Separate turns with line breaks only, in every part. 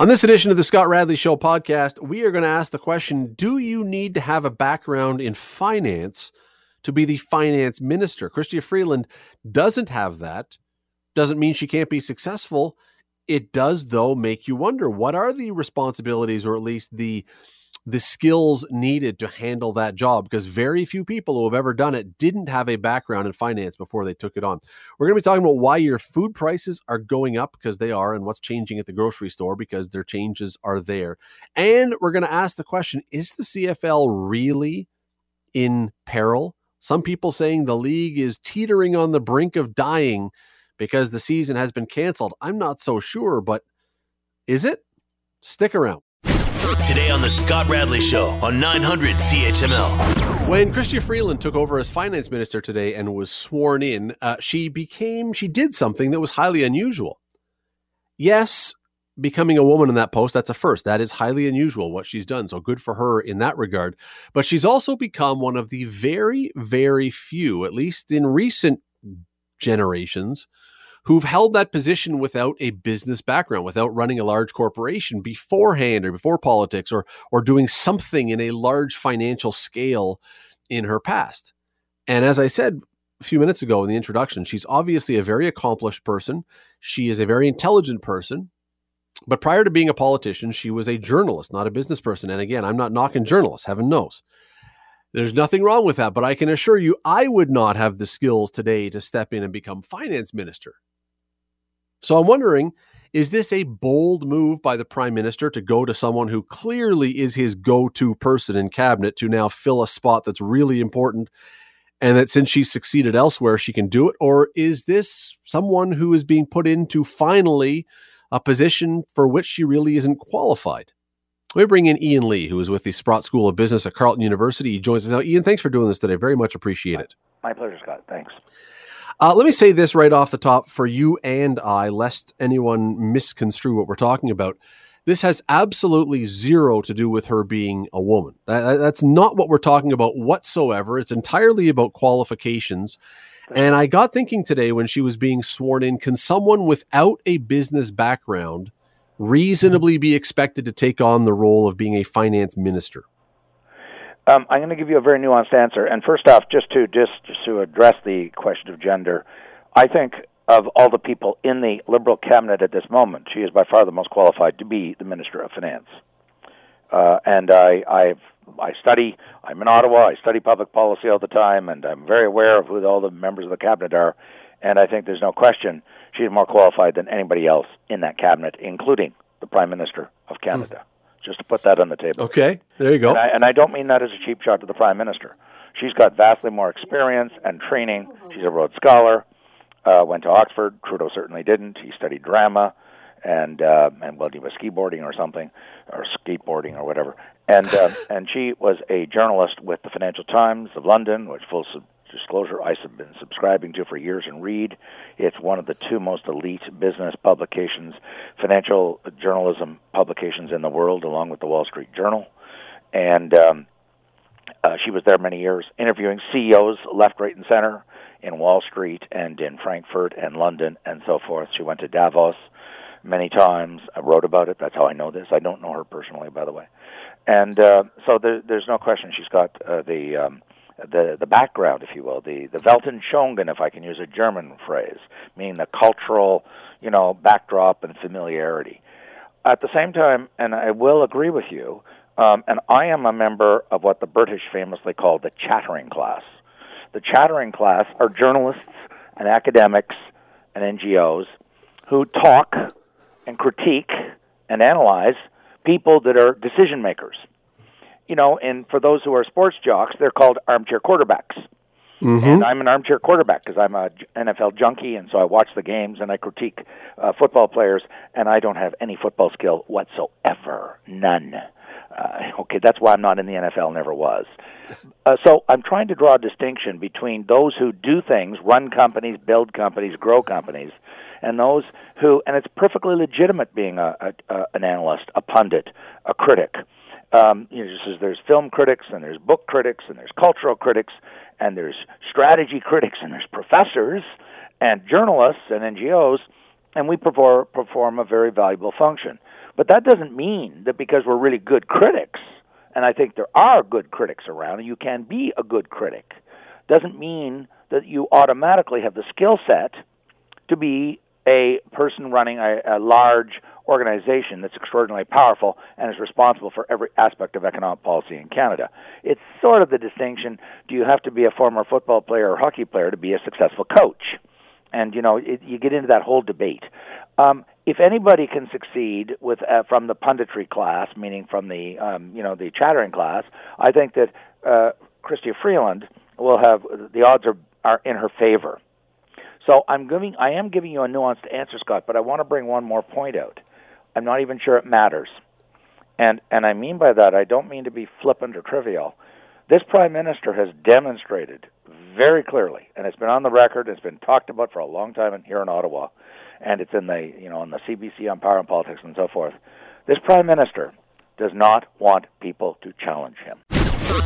On this edition of the Scott Radley Show podcast, we are going to ask the question Do you need to have a background in finance to be the finance minister? Chrystia Freeland doesn't have that. Doesn't mean she can't be successful. It does, though, make you wonder what are the responsibilities or at least the the skills needed to handle that job because very few people who have ever done it didn't have a background in finance before they took it on. We're going to be talking about why your food prices are going up because they are and what's changing at the grocery store because their changes are there. And we're going to ask the question is the CFL really in peril? Some people saying the league is teetering on the brink of dying because the season has been canceled. I'm not so sure, but is it? Stick around.
Today on the Scott Radley Show on 900 CHML.
When Chrystia Freeland took over as finance minister today and was sworn in, uh, she became, she did something that was highly unusual. Yes, becoming a woman in that post, that's a first. That is highly unusual what she's done. So good for her in that regard. But she's also become one of the very, very few, at least in recent generations, who've held that position without a business background, without running a large corporation beforehand or before politics or or doing something in a large financial scale in her past. And as I said a few minutes ago in the introduction, she's obviously a very accomplished person. She is a very intelligent person. But prior to being a politician, she was a journalist, not a business person. And again, I'm not knocking journalists, heaven knows. There's nothing wrong with that, but I can assure you I would not have the skills today to step in and become finance minister. So I'm wondering is this a bold move by the prime minister to go to someone who clearly is his go to person in cabinet to now fill a spot that's really important and that since she's succeeded elsewhere, she can do it? Or is this someone who is being put into finally a position for which she really isn't qualified? We bring in Ian Lee, who is with the Sprott School of Business at Carleton University. He joins us now. Ian, thanks for doing this today. Very much appreciate it.
My pleasure, Scott. Thanks.
Uh, let me say this right off the top for you and I, lest anyone misconstrue what we're talking about. This has absolutely zero to do with her being a woman. That, that's not what we're talking about whatsoever. It's entirely about qualifications. And I got thinking today when she was being sworn in can someone without a business background reasonably be expected to take on the role of being a finance minister?
Um, I'm going to give you a very nuanced answer. And first off, just to just, just to address the question of gender, I think of all the people in the Liberal cabinet at this moment, she is by far the most qualified to be the Minister of Finance. Uh, and I, I've, I study. I'm in Ottawa. I study public policy all the time, and I'm very aware of who all the members of the cabinet are. And I think there's no question she's more qualified than anybody else in that cabinet, including the Prime Minister of Canada. Mm just to put that on the table.
Okay, there you go.
And I, and I don't mean that as a cheap shot to the Prime Minister. She's got vastly more experience and training. She's a Rhodes Scholar, uh, went to Oxford. Trudeau certainly didn't. He studied drama and uh, and well, he was skateboarding or something, or skateboarding or whatever. And uh, and she was a journalist with the Financial Times of London, which full disclosure I've been subscribing to for years and read. It's one of the two most elite business publications, financial journalism publications in the world, along with the Wall Street Journal. And um, uh, she was there many years, interviewing CEOs left, right, and center in Wall Street and in Frankfurt and London and so forth. She went to Davos many times. I wrote about it. That's how I know this. I don't know her personally, by the way. And uh, so there, there's no question she's got uh, the um, the the background, if you will, the the Weltanschauung, if I can use a German phrase, meaning the cultural, you know, backdrop and familiarity. At the same time, and I will agree with you, um, and I am a member of what the British famously call the chattering class. The chattering class are journalists and academics and NGOs who talk and critique and analyze people that are decision makers you know, and for those who are sports jocks, they're called armchair quarterbacks. Mm-hmm. And I'm an armchair quarterback because I'm a NFL junkie, and so I watch the games and I critique uh, football players, and I don't have any football skill whatsoever, none. Uh, okay, that's why I'm not in the NFL, never was. Uh, so I'm trying to draw a distinction between those who do things, run companies, build companies, grow companies, and those who, and it's perfectly legitimate being a, a, a an analyst, a pundit, a critic um, you know, just there's film critics and there's book critics and there's cultural critics and there's strategy critics and there's professors and journalists and NGOs, and we perform, perform a very valuable function. But that doesn't mean that because we're really good critics, and I think there are good critics around, and you can be a good critic, doesn't mean that you automatically have the skill set to be a person running a, a large organization that's extraordinarily powerful and is responsible for every aspect of economic policy in Canada. It's sort of the distinction do you have to be a former football player or hockey player to be a successful coach? And, you know, it, you get into that whole debate. Um, if anybody can succeed with uh, from the punditry class, meaning from the um, you know the chattering class, I think that uh, Freeland will have the odds are are in her favor. So I'm giving I am giving you a nuanced answer, Scott, but I want to bring one more point out. I'm not even sure it matters. And and I mean by that I don't mean to be flippant or trivial. This prime minister has demonstrated very clearly, and it's been on the record, it's been talked about for a long time here in Ottawa, and it's in the you know in the CBC on power and politics and so forth. This prime minister does not want people to challenge him.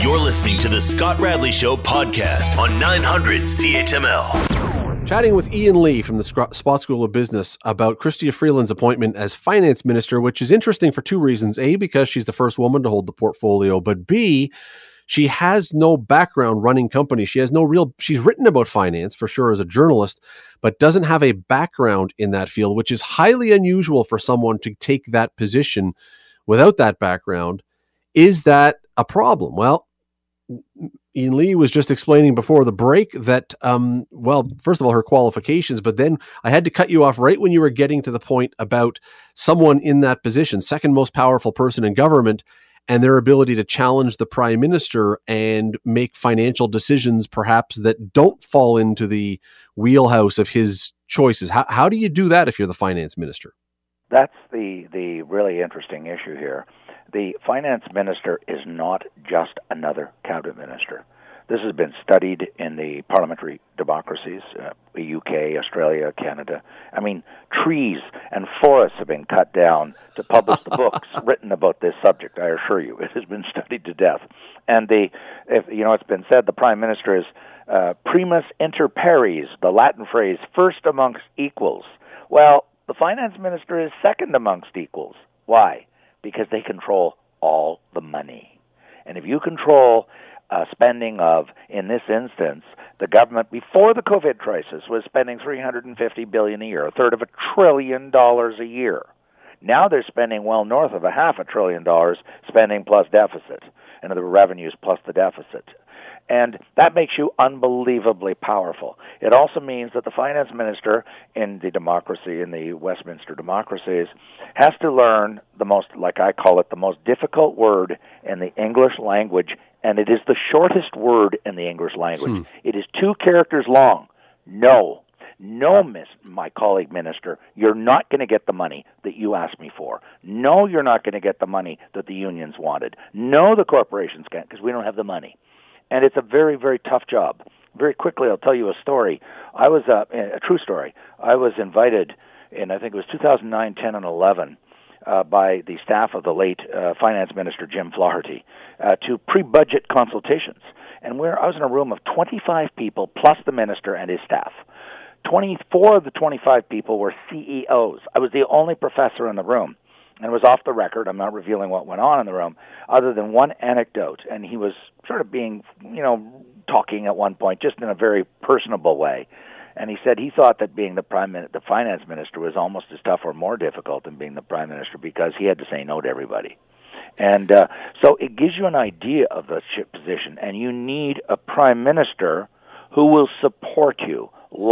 You're listening to the Scott Radley Show podcast on 900 CHML.
Chatting with Ian Lee from the Sprott School of Business about Chrystia Freeland's appointment as finance minister, which is interesting for two reasons. A, because she's the first woman to hold the portfolio, but B, she has no background running companies. She has no real, she's written about finance for sure as a journalist, but doesn't have a background in that field, which is highly unusual for someone to take that position without that background. Is that a problem? Well, Ian Lee was just explaining before the break that, um, well, first of all, her qualifications, but then I had to cut you off right when you were getting to the point about someone in that position, second most powerful person in government, and their ability to challenge the prime minister and make financial decisions, perhaps that don't fall into the wheelhouse of his choices. How, how do you do that if you're the finance minister?
That's the, the really interesting issue here the finance minister is not just another cabinet minister. This has been studied in the parliamentary democracies, uh, the UK, Australia, Canada. I mean, trees and forests have been cut down to publish the books written about this subject. I assure you, it has been studied to death. And the, if you know, it's been said the prime minister is uh, primus inter pares, the Latin phrase "first amongst equals." Well, the finance minister is second amongst equals. Why? Because they control all the money. And if you control uh, spending of, in this instance, the government before the COVID crisis was spending 350 billion a year, a third of a trillion dollars a year. Now they're spending well north of a half a trillion dollars, spending plus deficit, and the revenues plus the deficit. And that makes you unbelievably powerful. It also means that the finance minister in the democracy, in the Westminster democracies, has to learn the most, like I call it, the most difficult word in the English language, and it is the shortest word in the English language. Hmm. It is two characters long. No. No, miss, my colleague minister, you're not going to get the money that you asked me for. No, you're not going to get the money that the unions wanted. No, the corporations can't because we don't have the money and it's a very very tough job. Very quickly, I'll tell you a story. I was uh, a true story. I was invited in I think it was 2009, 10, and 11 uh, by the staff of the late uh, Finance Minister Jim Flaherty uh, to pre-budget consultations, and where I was in a room of 25 people plus the minister and his staff. 24 of the 25 people were CEOs. I was the only professor in the room and was off the record. I'm not revealing what went on in the room, other than one anecdote. And he was sort of being, you know, talking at one point, just in a very personable way. And he said he thought that being the prime the finance minister was almost as tough or more difficult than being the prime minister because he had to say no to everybody. And uh, so it gives you an idea of the position, and you need a prime minister who will support you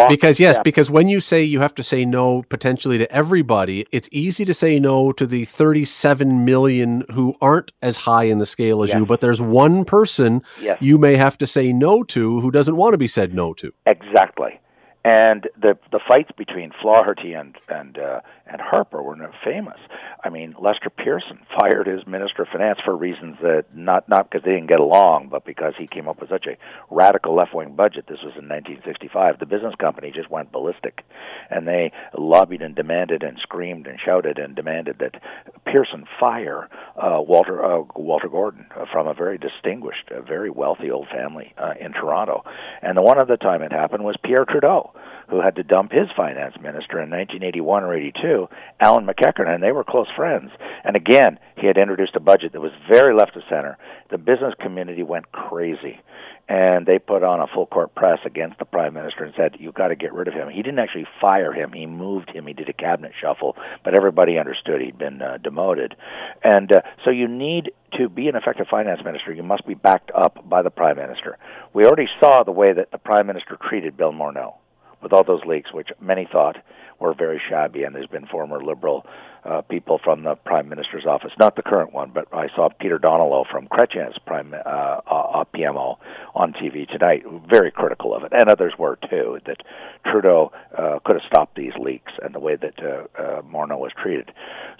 because yes, because when you say you have to say no potentially to everybody, it's easy to say no to the 37 million who aren't as high in the scale as yes. you, but there's one person yes. you may have to say no to who doesn't want to be said no to.
Exactly and the the fights between Flaherty and and uh, and Harper were famous. I mean, Lester Pearson fired his minister of finance for reasons that not not because they didn't get along, but because he came up with such a radical left wing budget. This was in 1965. The business company just went ballistic, and they lobbied and demanded and screamed and shouted and demanded that Pearson fire uh, Walter uh, Walter Gordon from a very distinguished, a very wealthy old family uh, in Toronto. And the one other time it happened was Pierre Trudeau who had to dump his finance minister in 1981 or 82 Allan MacEachen, and they were close friends. And again, he had introduced a budget that was very left of center. The business community went crazy and they put on a full court press against the prime minister and said, "You've got to get rid of him." He didn't actually fire him; he moved him. He did a cabinet shuffle, but everybody understood he'd been uh, demoted, and uh, so you need to be an effective finance minister. You must be backed up by the prime minister. We already saw the way that the prime minister treated Bill Morneau with all those leaks, which many thought were very shabby, and there's been former liberal uh, people from the prime minister's office, not the current one, but I saw Peter Donolo from Chrétien's prime uh, uh, PMO on TV tonight, very critical of it, and others were too. That Trudeau uh, could have stopped these leaks and the way that uh, uh, Morneau was treated.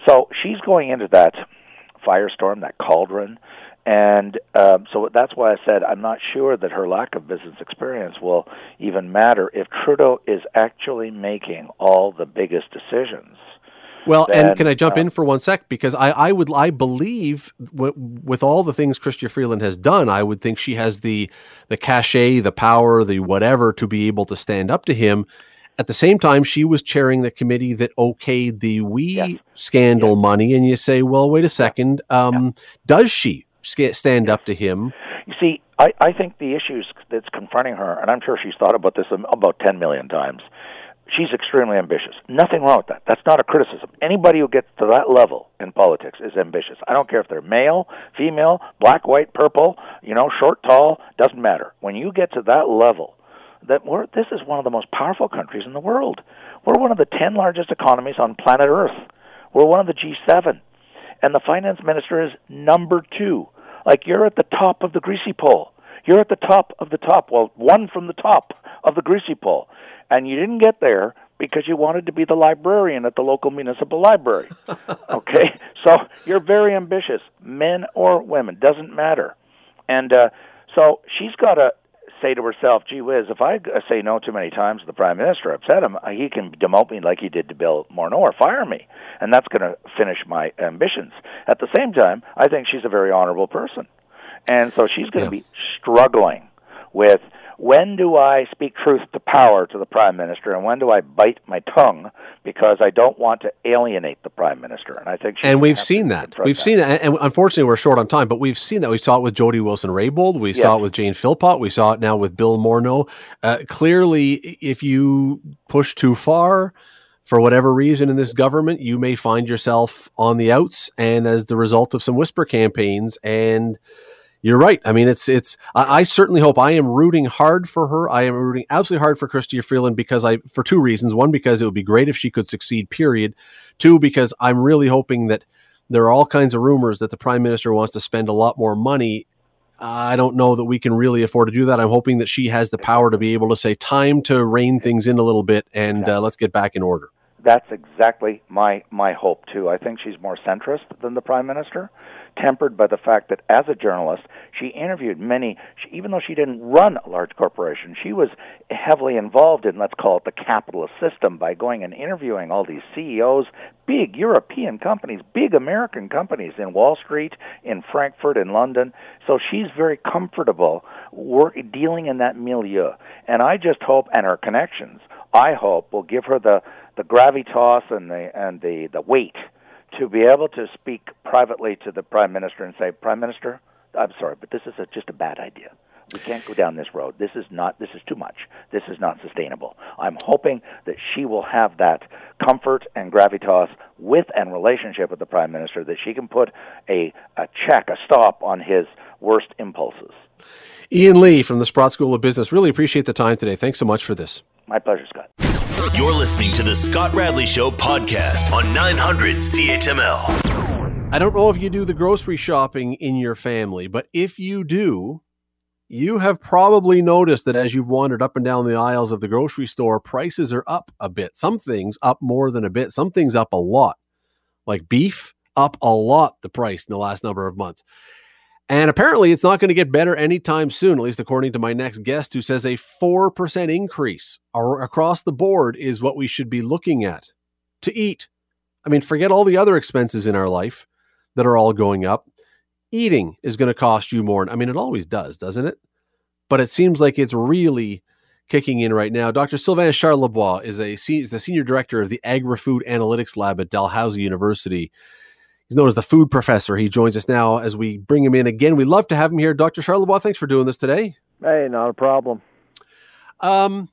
So she's going into that firestorm, that cauldron, and um, so that's why I said I'm not sure that her lack of business experience will even matter if Trudeau is actually making all the biggest decisions.
Well, then, and can I jump uh, in for one sec? Because I, I would, I believe, w- with all the things Chrystia Freeland has done, I would think she has the, the cachet, the power, the whatever to be able to stand up to him. At the same time, she was chairing the committee that okayed the WE yes. scandal yes. money, and you say, well, wait a second, um, does she? Stand up to him.
You see, I, I think the issues that's confronting her, and I'm sure she's thought about this about 10 million times, she's extremely ambitious. Nothing wrong with that. That's not a criticism. Anybody who gets to that level in politics is ambitious. I don't care if they're male, female, black, white, purple, you know, short, tall, doesn't matter. When you get to that level, that we're this is one of the most powerful countries in the world. We're one of the 10 largest economies on planet Earth. We're one of the G7 and the finance minister is number two. Like you're at the top of the greasy pole. You're at the top of the top. Well, one from the top of the greasy pole. And you didn't get there because you wanted to be the librarian at the local municipal library. okay? So you're very ambitious, men or women, doesn't matter. And uh, so she's got to say to herself, gee whiz, if I say no too many times to the prime minister, upset him, he can demote me like he did to Bill Morneau or fire me. And that's going to finish my ambitions. At the same time, I think she's a very honorable person. And so she's going to yeah. be struggling with when do I speak truth to power to the prime minister, and when do I bite my tongue because I don't want to alienate the prime minister? And I think,
and we've seen that. We've that. seen that, and unfortunately, we're short on time. But we've seen that. We saw it with Jody Wilson-Raybould. We yes. saw it with Jane Philpott. We saw it now with Bill Morneau. Uh, clearly, if you push too far, for whatever reason in this government, you may find yourself on the outs, and as the result of some whisper campaigns and you're right. I mean, it's it's. I, I, certainly hope. I am rooting hard for her. I am rooting absolutely hard for Chrystia Freeland because I, for two reasons. One, because it would be great if she could succeed. Period. Two, because I'm really hoping that there are all kinds of rumors that the prime minister wants to spend a lot more money. I don't know that we can really afford to do that. I'm hoping that she has the power to be able to say, "Time to rein things in a little bit, and uh, let's get back in order."
That's exactly my my hope too. I think she's more centrist than the prime minister tempered by the fact that as a journalist, she interviewed many, she, even though she didn't run a large corporation, she was heavily involved in, let's call it the capitalist system, by going and interviewing all these CEOs, big European companies, big American companies in Wall Street, in Frankfurt, in London. So she's very comfortable work, dealing in that milieu. And I just hope, and her connections, I hope, will give her the, the gravitas and the, and the, the weight to be able to speak privately to the prime minister and say, Prime Minister, I'm sorry, but this is a, just a bad idea. We can't go down this road. This is not. This is too much. This is not sustainable. I'm hoping that she will have that comfort and gravitas with and relationship with the prime minister that she can put a, a check, a stop on his worst impulses.
Ian Lee from the Sprott School of Business. Really appreciate the time today. Thanks so much for this.
My pleasure, Scott.
You're listening to the Scott Radley Show podcast on 900 CHML.
I don't know if you do the grocery shopping in your family, but if you do, you have probably noticed that as you've wandered up and down the aisles of the grocery store, prices are up a bit. Some things up more than a bit, some things up a lot. Like beef, up a lot the price in the last number of months. And apparently, it's not going to get better anytime soon, at least according to my next guest, who says a 4% increase across the board is what we should be looking at to eat. I mean, forget all the other expenses in our life that are all going up. Eating is going to cost you more. I mean, it always does, doesn't it? But it seems like it's really kicking in right now. Dr. Sylvain Charlebois is a is the senior director of the Agri-Food Analytics Lab at Dalhousie University. He's known as the food professor. He joins us now as we bring him in again. We love to have him here. Dr. Charlebois, thanks for doing this today.
Hey, not a problem.
Um,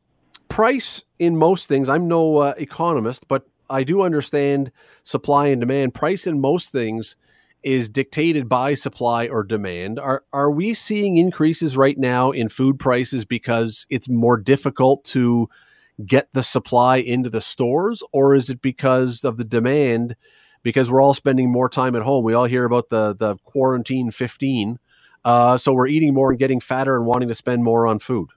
price in most things, I'm no uh, economist, but I do understand supply and demand. Price in most things is dictated by supply or demand. Are are we seeing increases right now in food prices because it's more difficult to get the supply into the stores, or is it because of the demand? Because we're all spending more time at home. We all hear about the the quarantine fifteen, uh, so we're eating more and getting fatter and wanting to spend more on food.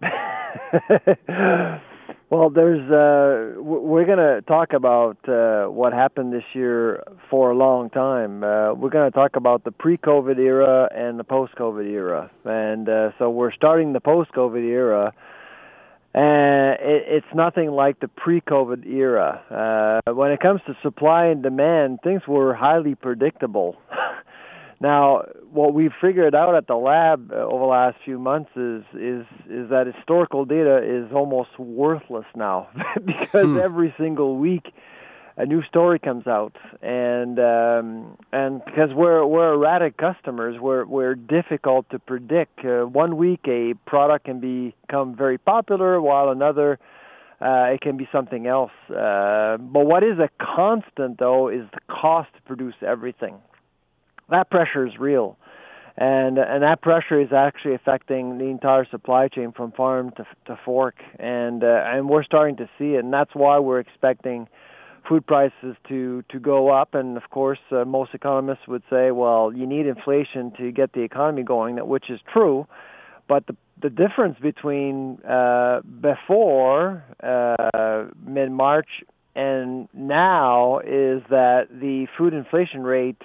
Well, there's uh, we're going to talk about uh, what happened this year for a long time. Uh, we're going to talk about the pre-COVID era and the post-COVID era, and uh, so we're starting the post-COVID era. And it, it's nothing like the pre-COVID era. Uh, when it comes to supply and demand, things were highly predictable. Now, what we've figured out at the lab uh, over the last few months is is is that historical data is almost worthless now because hmm. every single week a new story comes out, and um, and because we're we're erratic customers, we're we're difficult to predict. Uh, one week a product can become very popular, while another. Uh, it can be something else. Uh, but what is a constant, though, is the cost to produce everything that pressure is real. And, and that pressure is actually affecting the entire supply chain from farm to, to fork, and uh, and we're starting to see it, and that's why we're expecting food prices to to go up. And of course, uh, most economists would say, well, you need inflation to get the economy going, which is true. But the the difference between uh, before uh, mid March and now is that the food inflation rate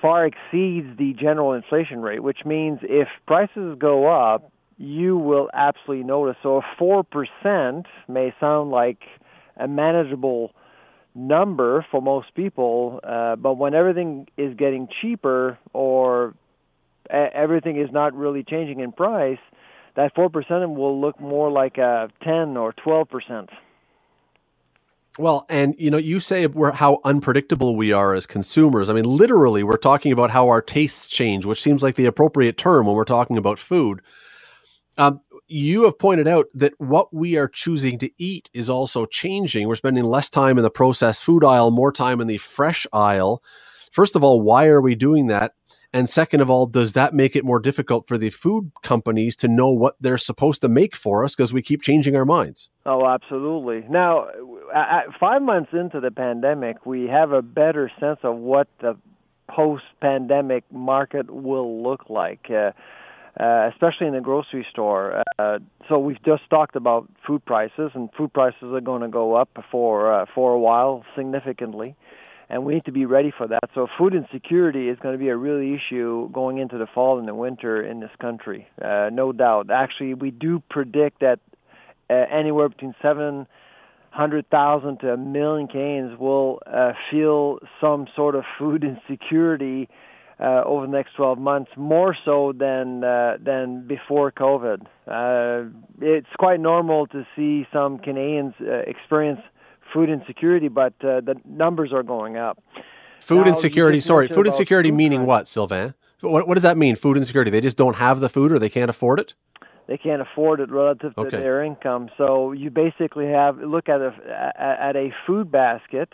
far exceeds the general inflation rate, which means if prices go up, you will absolutely notice. So, a 4% may sound like a manageable number for most people, uh, but when everything is getting cheaper or everything is not really changing in price, that 4% will look more like a 10 or 12%.
Well, and you know, you say we're how unpredictable we are as consumers. I mean, literally, we're talking about how our tastes change, which seems like the appropriate term when we're talking about food. Um, you have pointed out that what we are choosing to eat is also changing. We're spending less time in the processed food aisle, more time in the fresh aisle. First of all, why are we doing that? And second of all, does that make it more difficult for the food companies to know what they're supposed to make for us because we keep changing our minds?
Oh, absolutely. Now, five months into the pandemic, we have a better sense of what the post-pandemic market will look like. Uh, uh, especially in the grocery store. Uh, so we've just talked about food prices, and food prices are going to go up for uh, for a while significantly and we need to be ready for that. So food insecurity is going to be a real issue going into the fall and the winter in this country, uh, no doubt. Actually, we do predict that uh, anywhere between seven hundred thousand to a million Canadians will uh, feel some sort of food insecurity uh, over the next 12 months, more so than uh, than before COVID. Uh, it's quite normal to see some Canadians uh, experience food insecurity, but uh, the numbers are going up.
Food now, insecurity, sorry, food insecurity food meaning what, Sylvain? What, what does that mean, food insecurity? They just don't have the food or they can't afford it?
They can't afford it relative to okay. their income. So you basically have look at a at a food basket,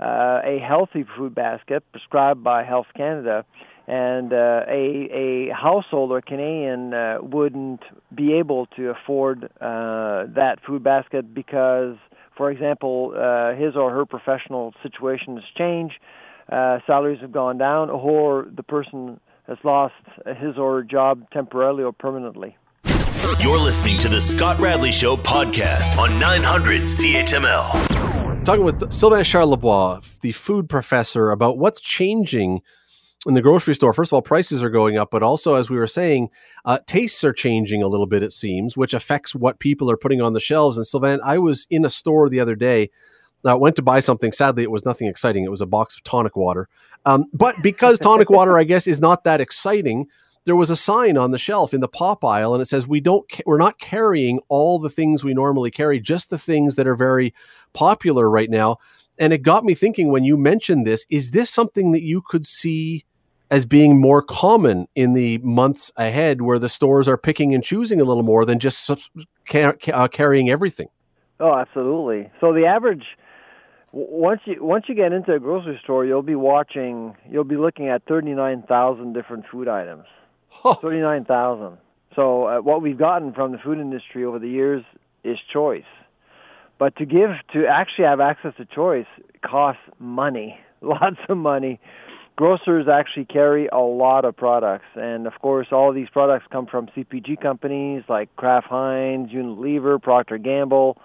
uh, a healthy food basket prescribed by Health Canada, and uh, a a household or Canadian uh, wouldn't be able to afford uh, that food basket because for example, uh, his or her professional situation has changed, uh, salaries have gone down, or the person has lost his or her job temporarily or permanently.
You're listening to the Scott Radley Show podcast on 900 CHML.
Talking with Sylvain Charlebois, the food professor, about what's changing in the grocery store, first of all, prices are going up, but also, as we were saying, uh, tastes are changing a little bit, it seems, which affects what people are putting on the shelves. And Sylvain, I was in a store the other day. I uh, went to buy something. Sadly, it was nothing exciting. It was a box of tonic water. Um, but because tonic water, I guess, is not that exciting, there was a sign on the shelf in the pop aisle and it says we don't we're not carrying all the things we normally carry just the things that are very popular right now. And it got me thinking when you mentioned this is this something that you could see as being more common in the months ahead where the stores are picking and choosing a little more than just uh, carrying everything?
Oh absolutely. So the average once you once you get into a grocery store you'll be watching you'll be looking at 39,000 different food items oh. 39,000 so uh, what we've gotten from the food industry over the years is choice but to give to actually have access to choice costs money, lots of money. Grocers actually carry a lot of products, and of course, all of these products come from CPG companies like Kraft Heinz, Unilever, Procter Gamble,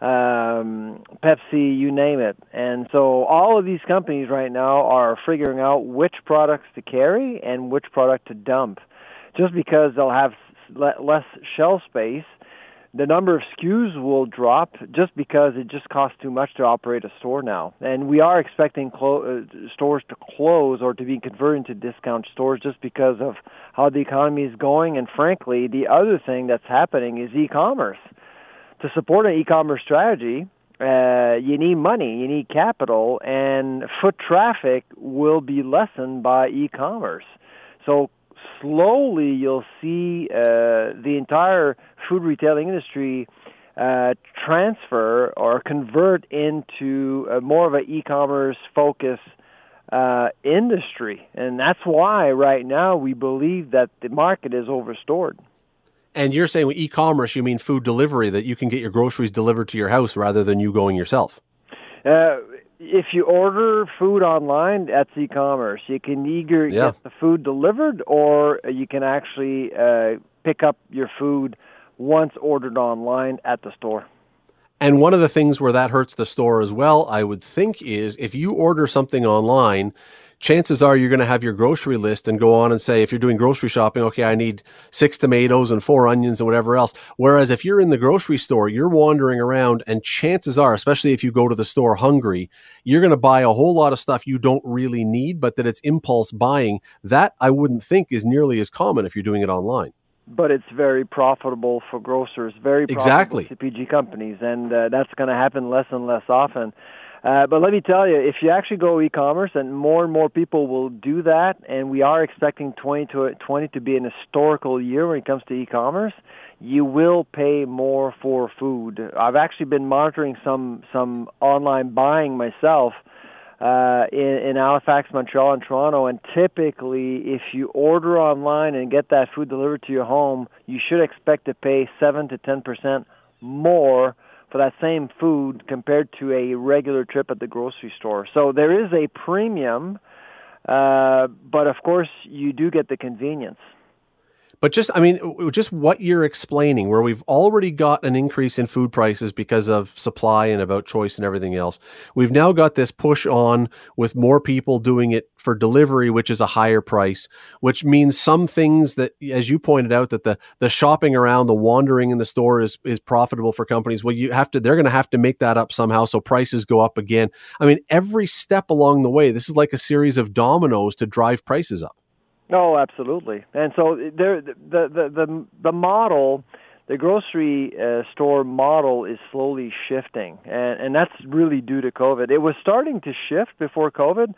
um, Pepsi, you name it. And so, all of these companies right now are figuring out which products to carry and which product to dump, just because they'll have less shelf space the number of SKUs will drop just because it just costs too much to operate a store now. And we are expecting clo- uh, stores to close or to be converted into discount stores just because of how the economy is going. And frankly, the other thing that's happening is e-commerce. To support an e-commerce strategy, uh, you need money, you need capital, and foot traffic will be lessened by e-commerce. So slowly you'll see uh, the entire food retailing industry uh, transfer or convert into a more of an e-commerce focus uh, industry, and that's why right now we believe that the market is overstored.
And you're saying with e-commerce, you mean food delivery that you can get your groceries delivered to your house rather than you going yourself.
Uh, if you order food online, that's e-commerce. You can either yeah. get the food delivered, or you can actually uh, pick up your food once ordered online at the store.
And one of the things where that hurts the store as well, I would think, is if you order something online chances are you're going to have your grocery list and go on and say, if you're doing grocery shopping, okay, I need six tomatoes and four onions and whatever else. Whereas if you're in the grocery store, you're wandering around, and chances are, especially if you go to the store hungry, you're going to buy a whole lot of stuff you don't really need, but that it's impulse buying. That I wouldn't think is nearly as common if you're doing it online
but it's very profitable for grocers, very
profitable exactly.
CPG companies, and uh, that's going to happen less and less often. Uh, but let me tell you, if you actually go e-commerce, and more and more people will do that, and we are expecting 20 to 20 to be an historical year when it comes to e-commerce, you will pay more for food. I've actually been monitoring some some online buying myself uh, in, in Halifax, Montreal, and Toronto. And typically, if you order online and get that food delivered to your home, you should expect to pay seven to ten percent more for that same food compared to a regular trip at the grocery store. So there is a premium, uh, but of course you do get the convenience.
But just, I mean, just what you're explaining, where we've already got an increase in food prices because of supply and about choice and everything else. We've now got this push on with more people doing it for delivery, which is a higher price, which means some things that, as you pointed out, that the the shopping around, the wandering in the store is is profitable for companies. Well, you have to, they're going to have to make that up somehow, so prices go up again. I mean, every step along the way, this is like a series of dominoes to drive prices up.
Oh, absolutely. And so there, the the the the model, the grocery uh, store model is slowly shifting, and and that's really due to COVID. It was starting to shift before COVID,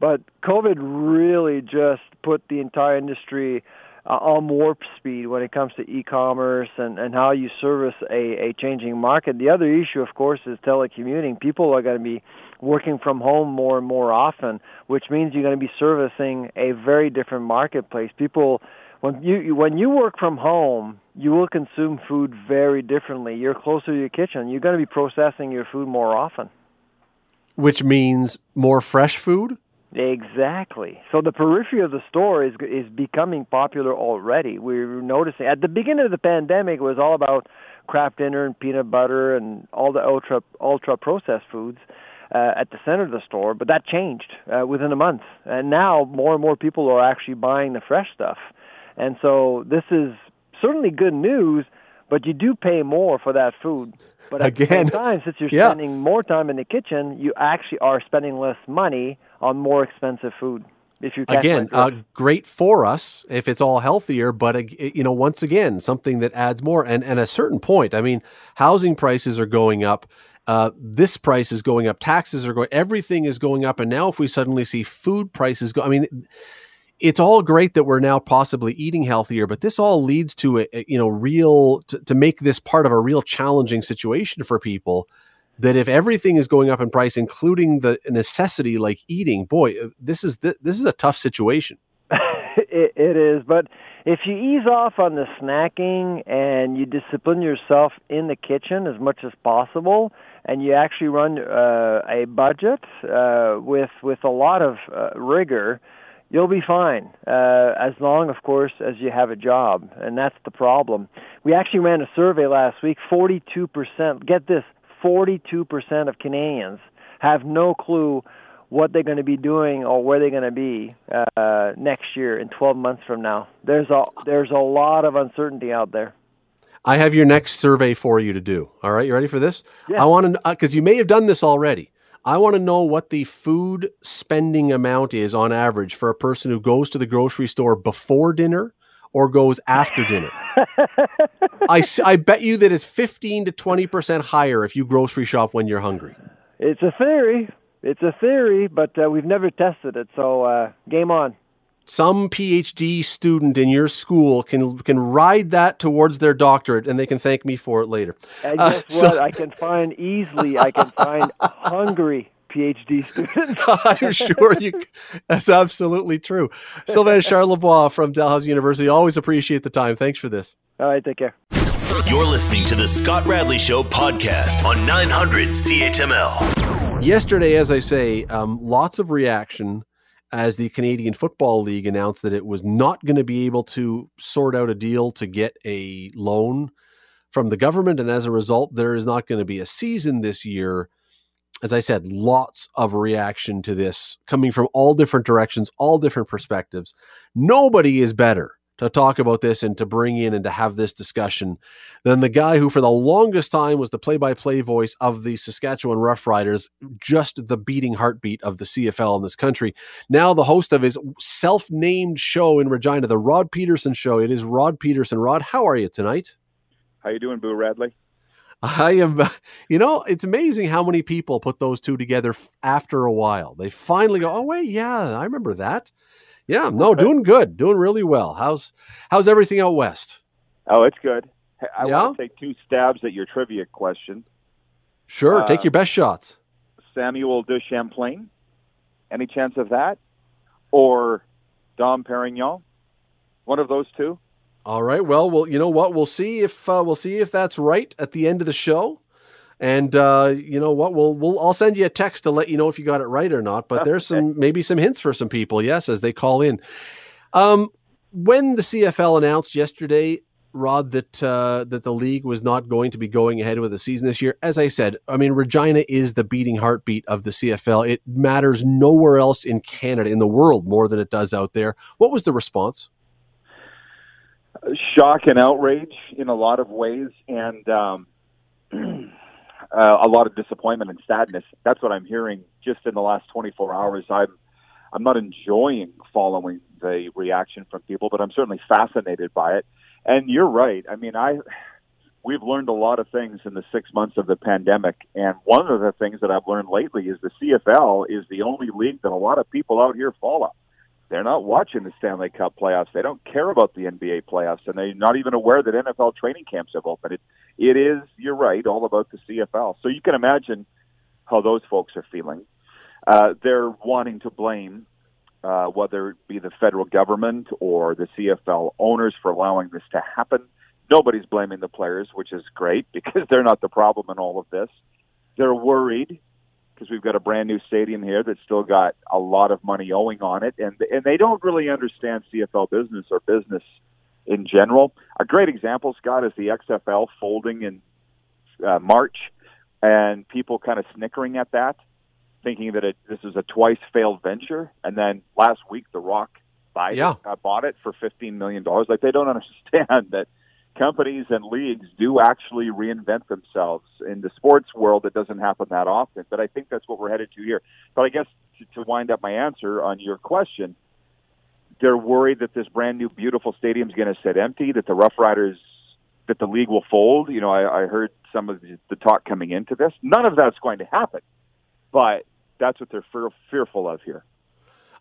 but COVID really just put the entire industry uh, on warp speed when it comes to e-commerce and, and how you service a, a changing market. The other issue, of course, is telecommuting. People are going to be working from home more and more often, which means you're going to be servicing a very different marketplace. People, when you when you work from home, you will consume food very differently. You're closer to your kitchen. You're going to be processing your food more often.
Which means more fresh food.
Exactly. So the periphery of the store is is becoming popular already. We're noticing at the beginning of the pandemic it was all about Kraft Dinner and peanut butter and all the ultra ultra processed foods uh, at the center of the store, but that changed uh, within a month. And now more and more people are actually buying the fresh stuff. And so this is certainly good news, but you do pay more for that food. But at
Again,
the same time, since you're yeah. spending more time in the kitchen, you actually are spending less money on more expensive food. If you
again, uh, great for us if it's all healthier, but uh, you know, once again, something that adds more. And and a certain point, I mean, housing prices are going up. Uh, this price is going up. Taxes are going. Everything is going up. And now, if we suddenly see food prices go, I mean, it's all great that we're now possibly eating healthier, but this all leads to a, a you know real to, to make this part of a real challenging situation for people that if everything is going up in price, including the necessity like eating, boy, uh, this is this is a tough situation.
it, it is, but if you ease off on the snacking and you discipline yourself in the kitchen as much as possible, and you actually run uh, a budget uh, with with a lot of uh, rigor, you'll be fine. Uh, as long, of course, as you have a job, and that's the problem. We actually ran a survey last week. Forty-two percent. Get this 42% of Canadians have no clue what they're going to be doing or where they're going to be uh, next year in 12 months from now. There's a there's a lot of uncertainty out there.
I have your next survey for you to do. All right, you ready for this?
Yeah.
I want to because you may have done this already. I want to know what the food spending amount is on average for a person who goes to the grocery store before dinner or goes after dinner. I, I bet you that it's 15 to 20% higher if you grocery shop when you're hungry.
It's a theory. It's a theory, but uh, we've never tested it. So, uh, game on.
Some PhD student in your school can can ride that towards their doctorate, and they can thank me for it later.
And guess uh, what? So... I can find easily. I can find hungry PhD students.
I'm sure you. That's absolutely true. Sylvain Charlebois from Dalhousie University. Always appreciate the time. Thanks for this.
All right, take care.
You're listening to the Scott Radley Show podcast on 900 CHML.
Yesterday, as I say, um, lots of reaction as the Canadian Football League announced that it was not going to be able to sort out a deal to get a loan from the government. And as a result, there is not going to be a season this year as I said, lots of reaction to this coming from all different directions, all different perspectives. Nobody is better to talk about this and to bring in and to have this discussion than the guy who, for the longest time, was the play by play voice of the Saskatchewan Roughriders, just the beating heartbeat of the CFL in this country. Now, the host of his self named show in Regina, The Rod Pedersen Show. It is Rod Pedersen. Rod, how are you tonight?
How you doing, Boo Radley?
I am, you know, it's amazing how many people put those two together after a while. They finally go, oh wait, yeah, I remember that. Yeah, no, doing good, doing really well. How's how's everything out west?
Oh, it's good. I yeah? want to take two stabs at your trivia question.
Sure, uh, take your best shots.
Samuel de Champlain. Any chance of that? Or Dom Perignon? One of those two?
All right. Well, well, you know what? We'll see if uh, we'll see if that's right at the end of the show. And uh, you know what? We'll we'll I'll send you a text to let you know if you got it right or not. But there's some maybe some hints for some people. Yes, as they call in. Um, when the CFL announced yesterday, Rod, that uh, that the league was not going to be going ahead with the season this year, as I said, I mean Regina is the beating heartbeat of the CFL. It matters nowhere else in Canada, in the world, more than it does out there. What was the response?
Shock and outrage in a lot of ways, and um, uh, a lot of disappointment and sadness. That's what I'm hearing just in the last 24 hours. I'm I'm not enjoying following the reaction from people, but I'm certainly fascinated by it. And you're right. I mean, I we've learned a lot of things in the six months of the pandemic, and one of the things that I've learned lately is the CFL is the only league that a lot of people out here follow. They're not watching the Stanley Cup playoffs. They don't care about the NBA playoffs, and they're not even aware that NFL training camps have opened. It, it is, you're right, all about the CFL. So you can imagine how those folks are feeling. Uh, they're wanting to blame uh, whether it be the federal government or the CFL owners for allowing this to happen. Nobody's blaming the players, which is great because they're not the problem in all of this. They're worried because we've got a brand new stadium here that's still got a lot of money owing on it, and and they don't really understand CFL business or business in general. A great example, Scott, is the XFL folding in uh, March, and people kind of snickering at that, thinking that it, this is a twice failed venture. And then last week, The Rock buy
yeah.
it, uh, bought it for fifteen million dollars. Like they don't understand that companies and leagues do actually reinvent themselves. In the sports world, it doesn't happen that often, but I think that's what we're headed to here. But I guess to, to wind up my answer on your question, they're worried that this brand new beautiful stadium is going to sit empty, that the Roughriders, that the league will fold. You know, I, I heard some of the, the talk coming into this. None of that's going to happen, but that's what they're fear, fearful of here.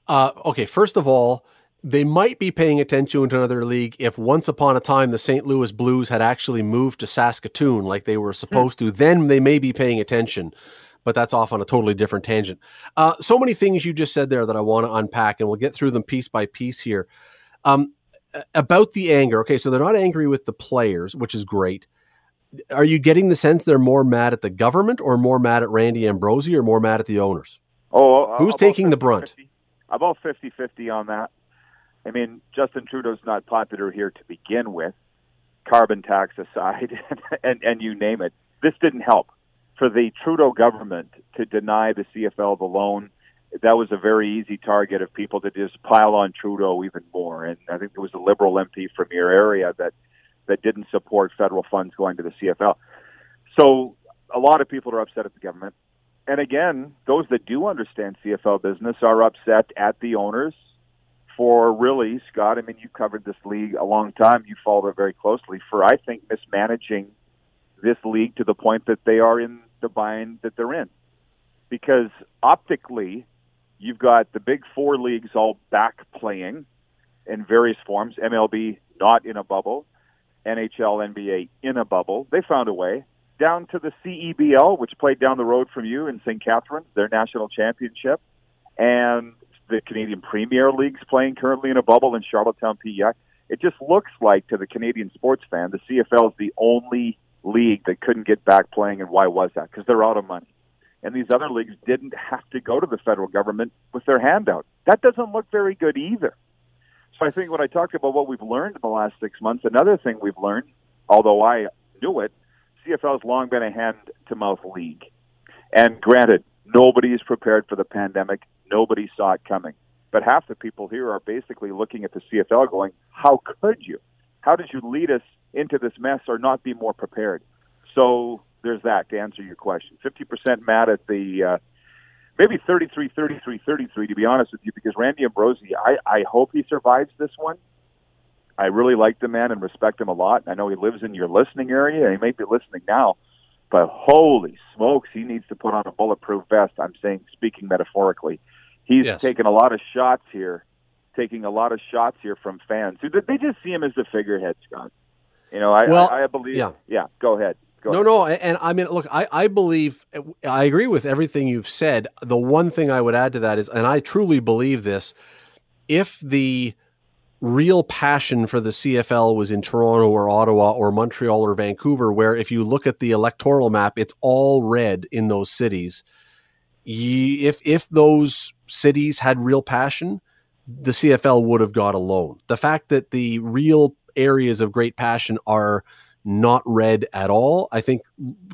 Uh, okay, first of all, they might be paying attention to another league if once upon a time the St. Louis Blues had actually moved to Saskatoon like they were supposed to. Then they may be paying attention, but that's off on a totally different tangent. Uh, so many things you just said there that I want to unpack, and we'll get through them piece by piece here. Um, about the anger, okay, so they're not angry with the players, which is great. Are you getting the sense they're more mad at the government, or more mad at Randy Ambrosie, or more mad at the owners?
Oh,
who's taking 50, the brunt?
50, about 50-50 on that. I mean, Justin Trudeau's not popular here to begin with, carbon tax aside, and, and you name it. This didn't help. For the Trudeau government to deny the CFL the loan, that was a very easy target of people to just pile on Trudeau even more. And I think there was a Liberal MP from your area that, that didn't support federal funds going to the CFL. So a lot of people are upset at the government. And again, those that do understand CFL business are upset at the owners for really, Scott, I mean, you covered this league a long time. You followed it very closely for, I think, mismanaging this league to the point that they are in the bind that they're in. Because optically, you've got the big four leagues all back playing in various forms. MLB not in a bubble, NHL, NBA in a bubble. They found a way. Down to the CEBL, which played down the road from you in St. Catharines, their national championship. And the Canadian Premier League's playing currently in a bubble in Charlottetown, PEI. It just looks like to the Canadian sports fan, the CFL is the only league that couldn't get back playing, and why was that? Because they're out of money. And these other leagues didn't have to go to the federal government with their handout. That doesn't look very good either. So I think when I talked about what we've learned in the last six months, another thing we've learned, although I knew it, CFL has long been a hand to mouth league. And granted, nobody is prepared for the pandemic. Nobody saw it coming. But half the people here are basically looking at the CFL going, how could you? How did you lead us into this mess or not be more prepared? So there's that to answer your question. 50% mad at the, uh, maybe 33, 33, 33, to be honest with you, because Randy Ambrosie, I, I hope he survives this one. I really like the man and respect him a lot. I know he lives in your listening area, and he may be listening now. But holy smokes, he needs to put on a bulletproof vest. I'm saying, speaking metaphorically, he's yes. taking a lot of shots here, taking a lot of shots here from fans who they just see him as the figurehead, Scott. You know, I, well, I, I believe. Yeah. yeah, go ahead. Go
no, no, and I mean, look, I, I believe, I agree with everything you've said. The one thing I would add to that is, and I truly believe this, if the real passion for the CFL was in Toronto or Ottawa or Montreal or Vancouver, where if you look at the electoral map, it's all red in those cities. if if those cities had real passion, the CFL would have got a loan. The fact that the real areas of great passion are not red at all, I think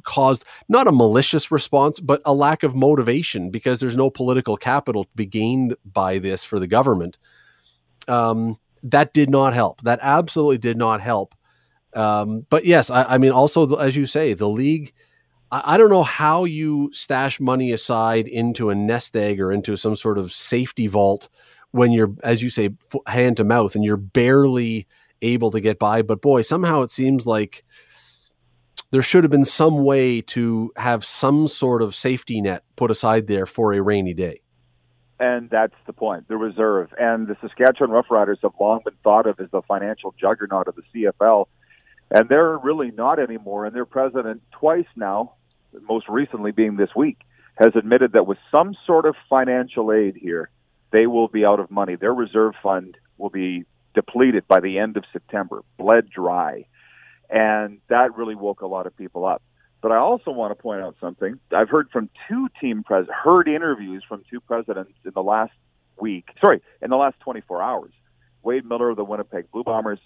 caused not a malicious response, but a lack of motivation because there's no political capital to be gained by this for the government. Um, that did not help. That absolutely did not help. Um, but yes, I, I, mean, also as you say, the league. I, don't know how you stash money aside into a nest egg or into some sort of safety vault when you're, as you say, hand to mouth, and you're barely able to get by. But boy, somehow it seems like there should have been some way to have some sort of safety net put aside there for a rainy day.
And that's the point, the reserve. And the Saskatchewan Roughriders have long been thought of as the financial juggernaut of the CFL. And they're really not anymore. And their president, twice now, most recently being this week, has admitted that with some sort of financial aid here, they will be out of money. Their reserve fund will be depleted by the end of September, bled dry. And that really woke a lot of people up. But I also want to point out something. I've heard from two team pres heard interviews from two presidents in the last week. Sorry, in the last 24 hours. Wade Miller of the Winnipeg Blue Bombers,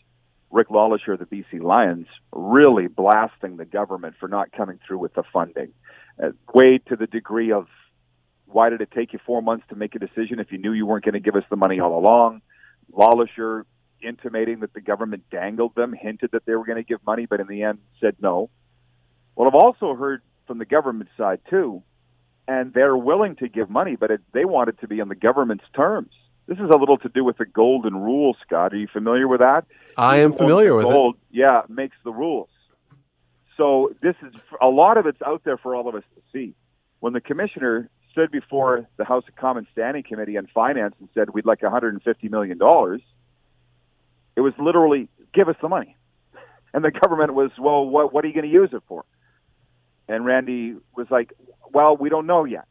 Rick LeLacheur of the BC Lions, really blasting the government for not coming through with the funding. Uh, Wade to the degree of why did it take you four months to make a decision if you knew you weren't going to give us the money all along? LeLacheur intimating that the government dangled them, hinted that they were going to give money, but in the end said no. Well, I've also heard from the government side too, and they're willing to give money, but it, they want it to be on the government's terms. This is a little to do with the golden rule, Scott. Are you familiar with that?
I am familiar with
gold, it. Yeah, makes the rules. So this is a lot of it's out there for all of us to see. When the commissioner stood before the House of Commons Standing Committee on Finance and said we'd like 150 million dollars, it was literally give us the money, and the government was, well, what what are you going to use it for? And Randy was like, well, we don't know yet.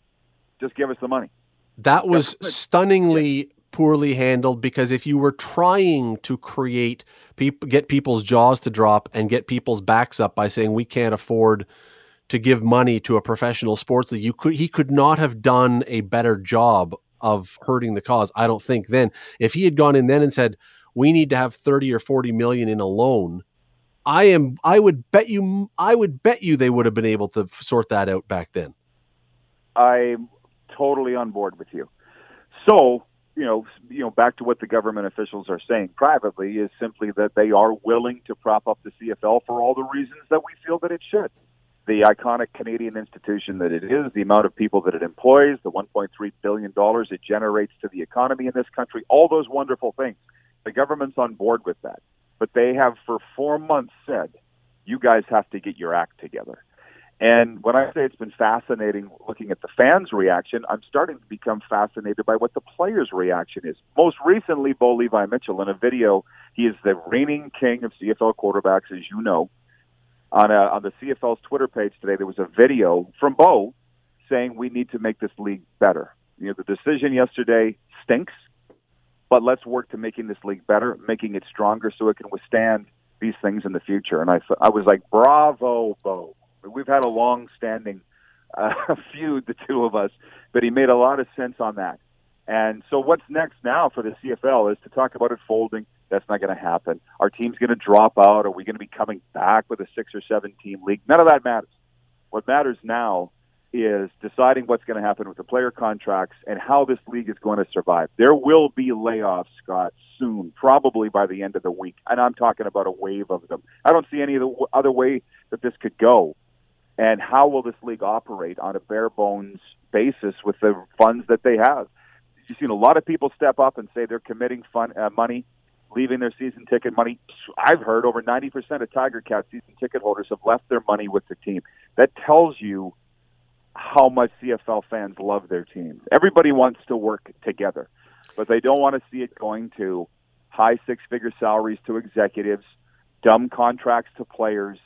Just give us the money.
That was stunningly poorly handled because if you were trying to create people get people's jaws to drop and get people's backs up by saying we can't afford to give money to a professional sports league you could he could not have done a better job of hurting the cause i don't think then. If he had gone in then and said we need to have 30 or 40 million in a loan i am i would bet you i would bet you they would have been able to sort that out back then.
I'm totally on board with you. So you know, you know, back to what the government officials are saying privately is simply that they are willing to prop up the CFL for all the reasons that we feel that it should. The iconic Canadian institution that it is, the amount of people that it employs, the 1.3 billion dollars it generates to the economy in this country, all those wonderful things. The government's on board with that. But they have for 4 months said, you guys have to get your act together. And when I say it's been fascinating looking at the fans' reaction, I'm starting to become fascinated by what the players' reaction is. Most recently, Bo Levi Mitchell in a video, he is the reigning king of CFL quarterbacks, as you know. On, a, on the CFL's Twitter page today, there was a video from Bo saying we need to make this league better. You know, the decision yesterday stinks, but let's work to making this league better, making it stronger so it can withstand these things in the future. And I, I was like, bravo, Bo We've had a long-standing uh, feud, the two of us, but he made a lot of sense on that. And so, what's next now for the CFL is to talk about it folding. That's not going to happen. Our team's going to drop out. Are we going to be coming back with a six or seven team league? None of that matters. What matters now is deciding what's going to happen with the player contracts and how this league is going to survive. There will be layoffs, Scott, soon, probably by the end of the week. And I'm talking about a wave of them. I don't see any other way that this could go and how will this league operate on a bare bones basis with the funds that they have? You've seen a lot of people step up and say they're committing fun, uh, money, leaving their season ticket money. I've heard over 90% of Tiger Cat season ticket holders have left their money with the team. That tells you how much CFL fans love their teams. Everybody wants to work together, but they don't want to see it going to high six figure salaries to executives, dumb contracts to players,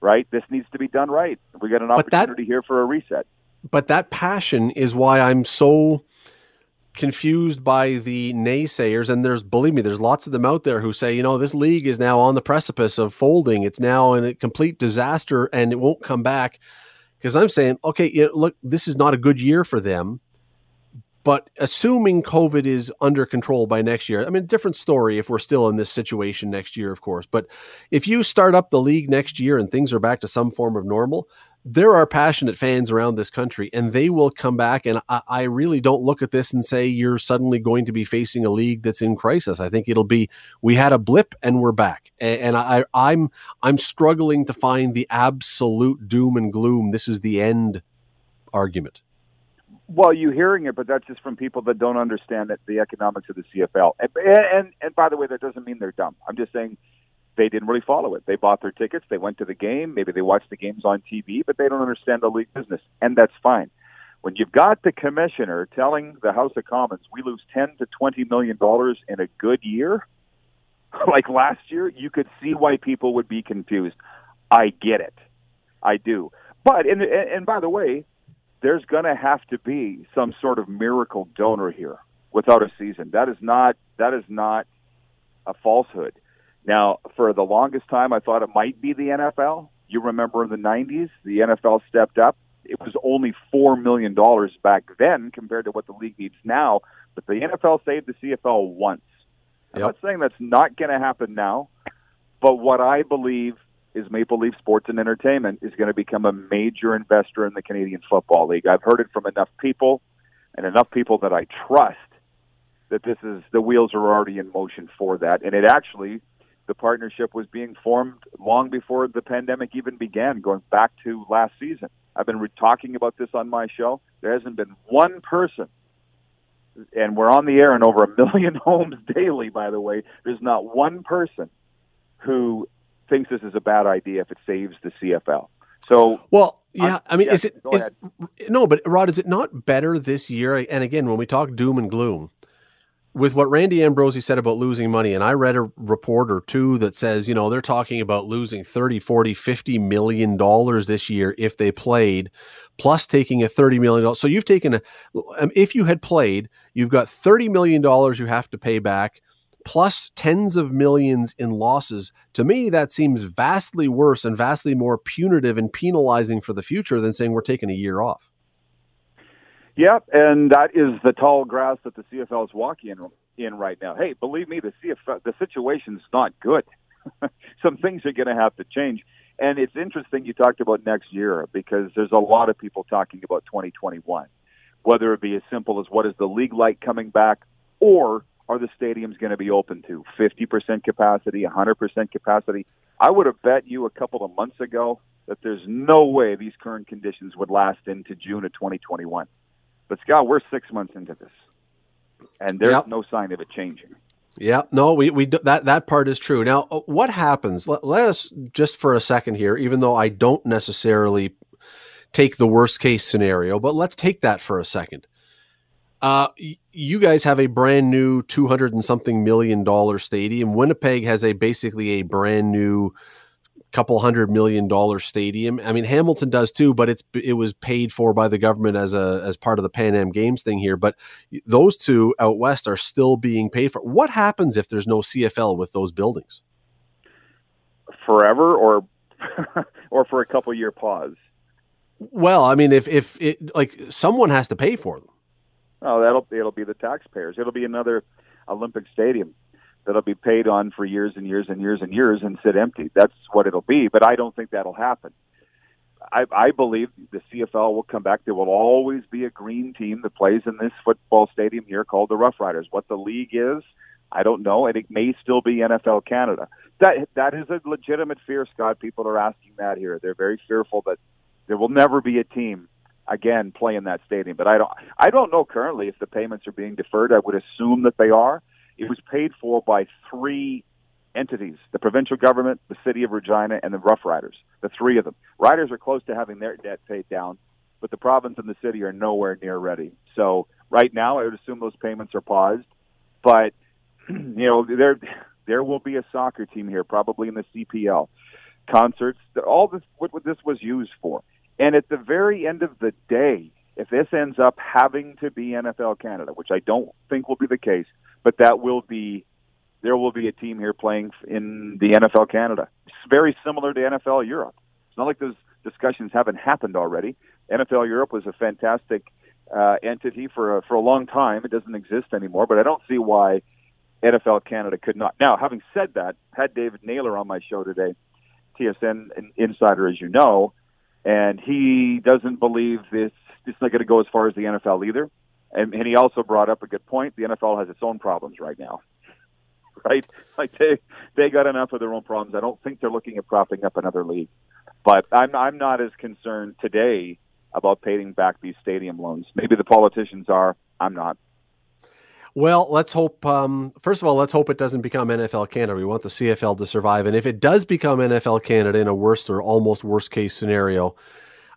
right? This needs to be done right. We got an opportunity that, here for a reset.
But that passion is why I'm so confused by the naysayers and there's believe me there's lots of them out there who say you know this league is now on the precipice of folding it's now in a complete disaster and it won't come back because i'm saying okay you know, look this is not a good year for them but assuming COVID is under control by next year, I mean, different story if we're still in this situation next year, of course. But if you start up the league next year and things are back to some form of normal, there are passionate fans around this country and they will come back. And I, I really don't look at this and say you're suddenly going to be facing a league that's in crisis. I think it'll be we had a blip and we're back. And, and I, I'm I'm struggling to find the absolute doom and gloom. This is the end argument.
Well, you're hearing it, but that's just from people that don't understand the economics of the CFL. And, and and by the way, that doesn't mean they're dumb. I'm just saying they didn't really follow it. They bought their tickets, they went to the game, maybe they watched the games on TV, but they don't understand the league business, and that's fine. When you've got the commissioner telling the House of Commons we lose 10 to 20 million dollars in a good year, like last year, you could see why people would be confused. I get it. I do. But and and by the way, there's going to have to be some sort of miracle donor here without a season. That is not that is not a falsehood. Now, for the longest time, I thought it might be the NFL. You remember in the '90s, the NFL stepped up. It was only four million dollars back then compared to what the league needs now. But the NFL saved the CFL once. I'm not saying that's not going to happen now, but what I believe is Maple Leaf Sports and Entertainment is going to become a major investor in the Canadian Football League. I've heard it from enough people and enough people that I trust that this is the wheels are already in motion for that. And it actually the partnership was being formed long before the pandemic even began, going back to last season. I've been re- talking about this on my show. There hasn't been one person and we're on the air in over a million homes daily. By the way, there's not one person who thinks this is a bad idea if it saves the CFL. So,
well, yeah, I mean,
yeah,
is it is, no? But Rod, is it not better this year? And again, when we talk doom and gloom, with what Randy Ambrosie said about losing money, and I read a report or two that says, you know, they're talking about losing 30, 40, 50 million dollars this year if they played, plus taking a 30 million dollars. So you've taken a um, if you had played, you've got 30 million dollars you have to pay back plus tens of millions in losses. To me, that seems vastly worse and vastly more punitive and penalizing for the future than saying we're taking a year off.
Yep, and that is the tall grass that the CFL is walking in, right now. Hey, believe me, the CFL the situation's not good. Some things are going to have to change, and it's interesting you talked about next year because there's a lot of people talking about 2021, whether it be as simple as what is the league like coming back, or are the stadiums going to be open to 50% capacity, 100% capacity? I would have bet you a couple of months ago that there's no way these current conditions would last into June of 2021. But Scott, we're six months into this, and there's
Yep.
no sign of it changing.
Yeah, no, we we that that part is true. Now, uh, what happens? Let, let us just for a second here, even though I don't necessarily take the worst case scenario, but let's take that for a second. Uh, you guys have a brand new two hundred and something million dollar stadium. Winnipeg has a basically a brand new couple hundred million dollar stadium. I mean, Hamilton does too, but it's it was paid for by the government as a as part of the Pan Am Games thing here. But those two out west are still being paid for. What happens if there's no CFL with those buildings?
Forever, or or for a couple year pause.
Well, I mean, if if it like someone has to pay for them.
Oh, that'll it'll be the taxpayers. It'll be another Olympic stadium that'll be paid on for years and years and years and years and sit empty. That's what it'll be. But I don't think that'll happen. I, I believe the CFL will come back. There will always be a green team that plays in this football stadium here called the Roughriders. What the league is, I don't know, and it may still be NFL Canada. That that is a legitimate fear, Scott. People are asking that here. They're very fearful that there will never be a team again play in that stadium. But I don't I don't know currently if the payments are being deferred. I would assume that they are. It was paid for by three entities: the provincial government, the city of Regina, and the Roughriders. The three of them. Riders are close to having their debt paid down, but the province and the city are nowhere near ready. So right now, I would assume those payments are paused. But you know, there there will be a soccer team here, probably in the CPL. Concerts, all this what, what this was used for. And at the very end of the day, if this ends up having to be NFL Canada, which I don't think will be the case, but that will be there will be a team here playing in the NFL Canada. It's very similar to NFL Europe. It's not like those discussions haven't happened already. NFL Europe was a fantastic uh, entity for a, for a long time. It doesn't exist anymore, but I don't see why NFL Canada could not. Now, having said that, had David Naylor on my show today, TSN insider, as you know, and he doesn't believe this. It's not going to go as far as the NFL either. And, and he also brought up a good point. The NFL has its own problems right now, right? Like they they got enough of their own problems. I don't think they're looking at propping up another league. But I'm I'm not as concerned today about paying back these stadium loans. Maybe the politicians are. I'm not.
Well, let's hope. Um, first of all, let's hope it doesn't become NFL Canada. We want the CFL to survive, and if it does become NFL Canada in a worst or almost worst case scenario,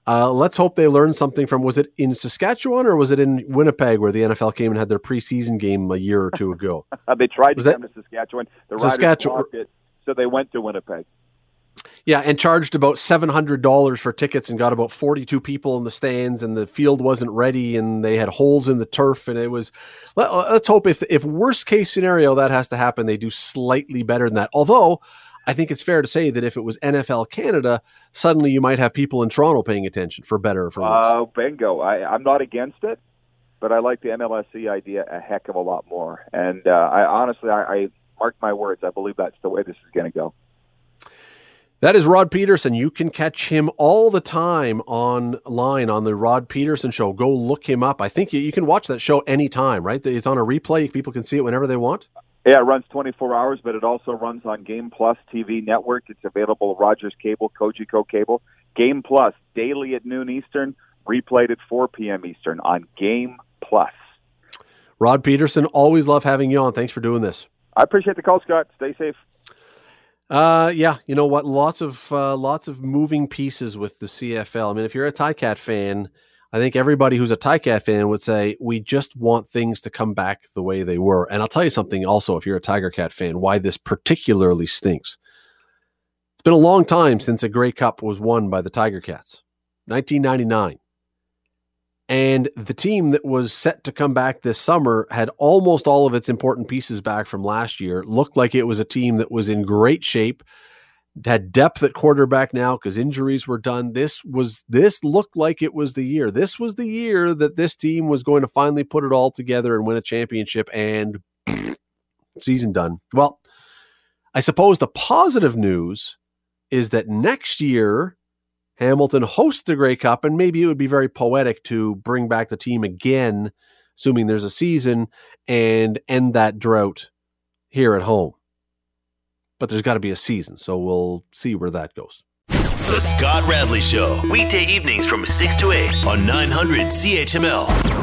uh, let's hope they learn something from. Was it in Saskatchewan or was it in Winnipeg where the NFL came and had their preseason game a year or two ago?
They tried
Was
to
that-
come to Saskatchewan. The Riders
Saskatchewan-
blocked it, so they went to Winnipeg.
Yeah, and charged about seven hundred dollars for tickets and got about forty-two people in the stands, and the field wasn't ready, and they had holes in the turf, and it was. Let, us hope if if worst case scenario that has to happen, they do slightly better than that. Although, I think it's fair to say that if it was NFL Canada, suddenly you might have people in Toronto paying attention for better or for worse.
Uh, bingo. I, I'm not against it, but I like the MLSE idea a heck of a lot more. And uh, I honestly, I, I mark my words. I believe that's the way this is going to go.
That is Rod Pedersen. You can catch him all the time online on the Rod Pedersen Show. Go look him up. I think you, you can watch that show anytime, right? It's on a replay. People can see it whenever they want.
Yeah, it runs 24 hours, but it also runs on Game Plus TV network. It's available Rogers Cable, Cogeco Cable. Game Plus daily at noon Eastern, replayed at 4 p.m. Eastern on Game Plus.
Rod Pedersen, always love having you on. Thanks for doing this.
I appreciate the call, Scott. Stay safe.
Uh, yeah, you know what? Lots of uh, lots of moving pieces with the CFL. I mean, if you're a Cat fan, I think everybody who's a Cat fan would say we just want things to come back the way they were. And I'll tell you something also, if you're a Tiger Cat fan, why this particularly stinks. It's been a long time since a Grey Cup was won by the Tiger Cats. 1999. And the team that was set to come back this summer had almost all of its important pieces back from last year. Looked like it was a team that was in great shape, had depth at quarterback now because injuries were done. This was this looked like it was the year. This was the year that this team was going to finally put it all together and win a championship and season done. Well, I suppose the positive news is that next year Hamilton hosts the Grey Cup, and maybe it would be very poetic to bring back the team again, assuming there's a season, and end that drought here at home. But there's got to be a season, so we'll see where that goes.
The Scott Radley Show, weekday evenings from 6 to 8 on 900 CHML.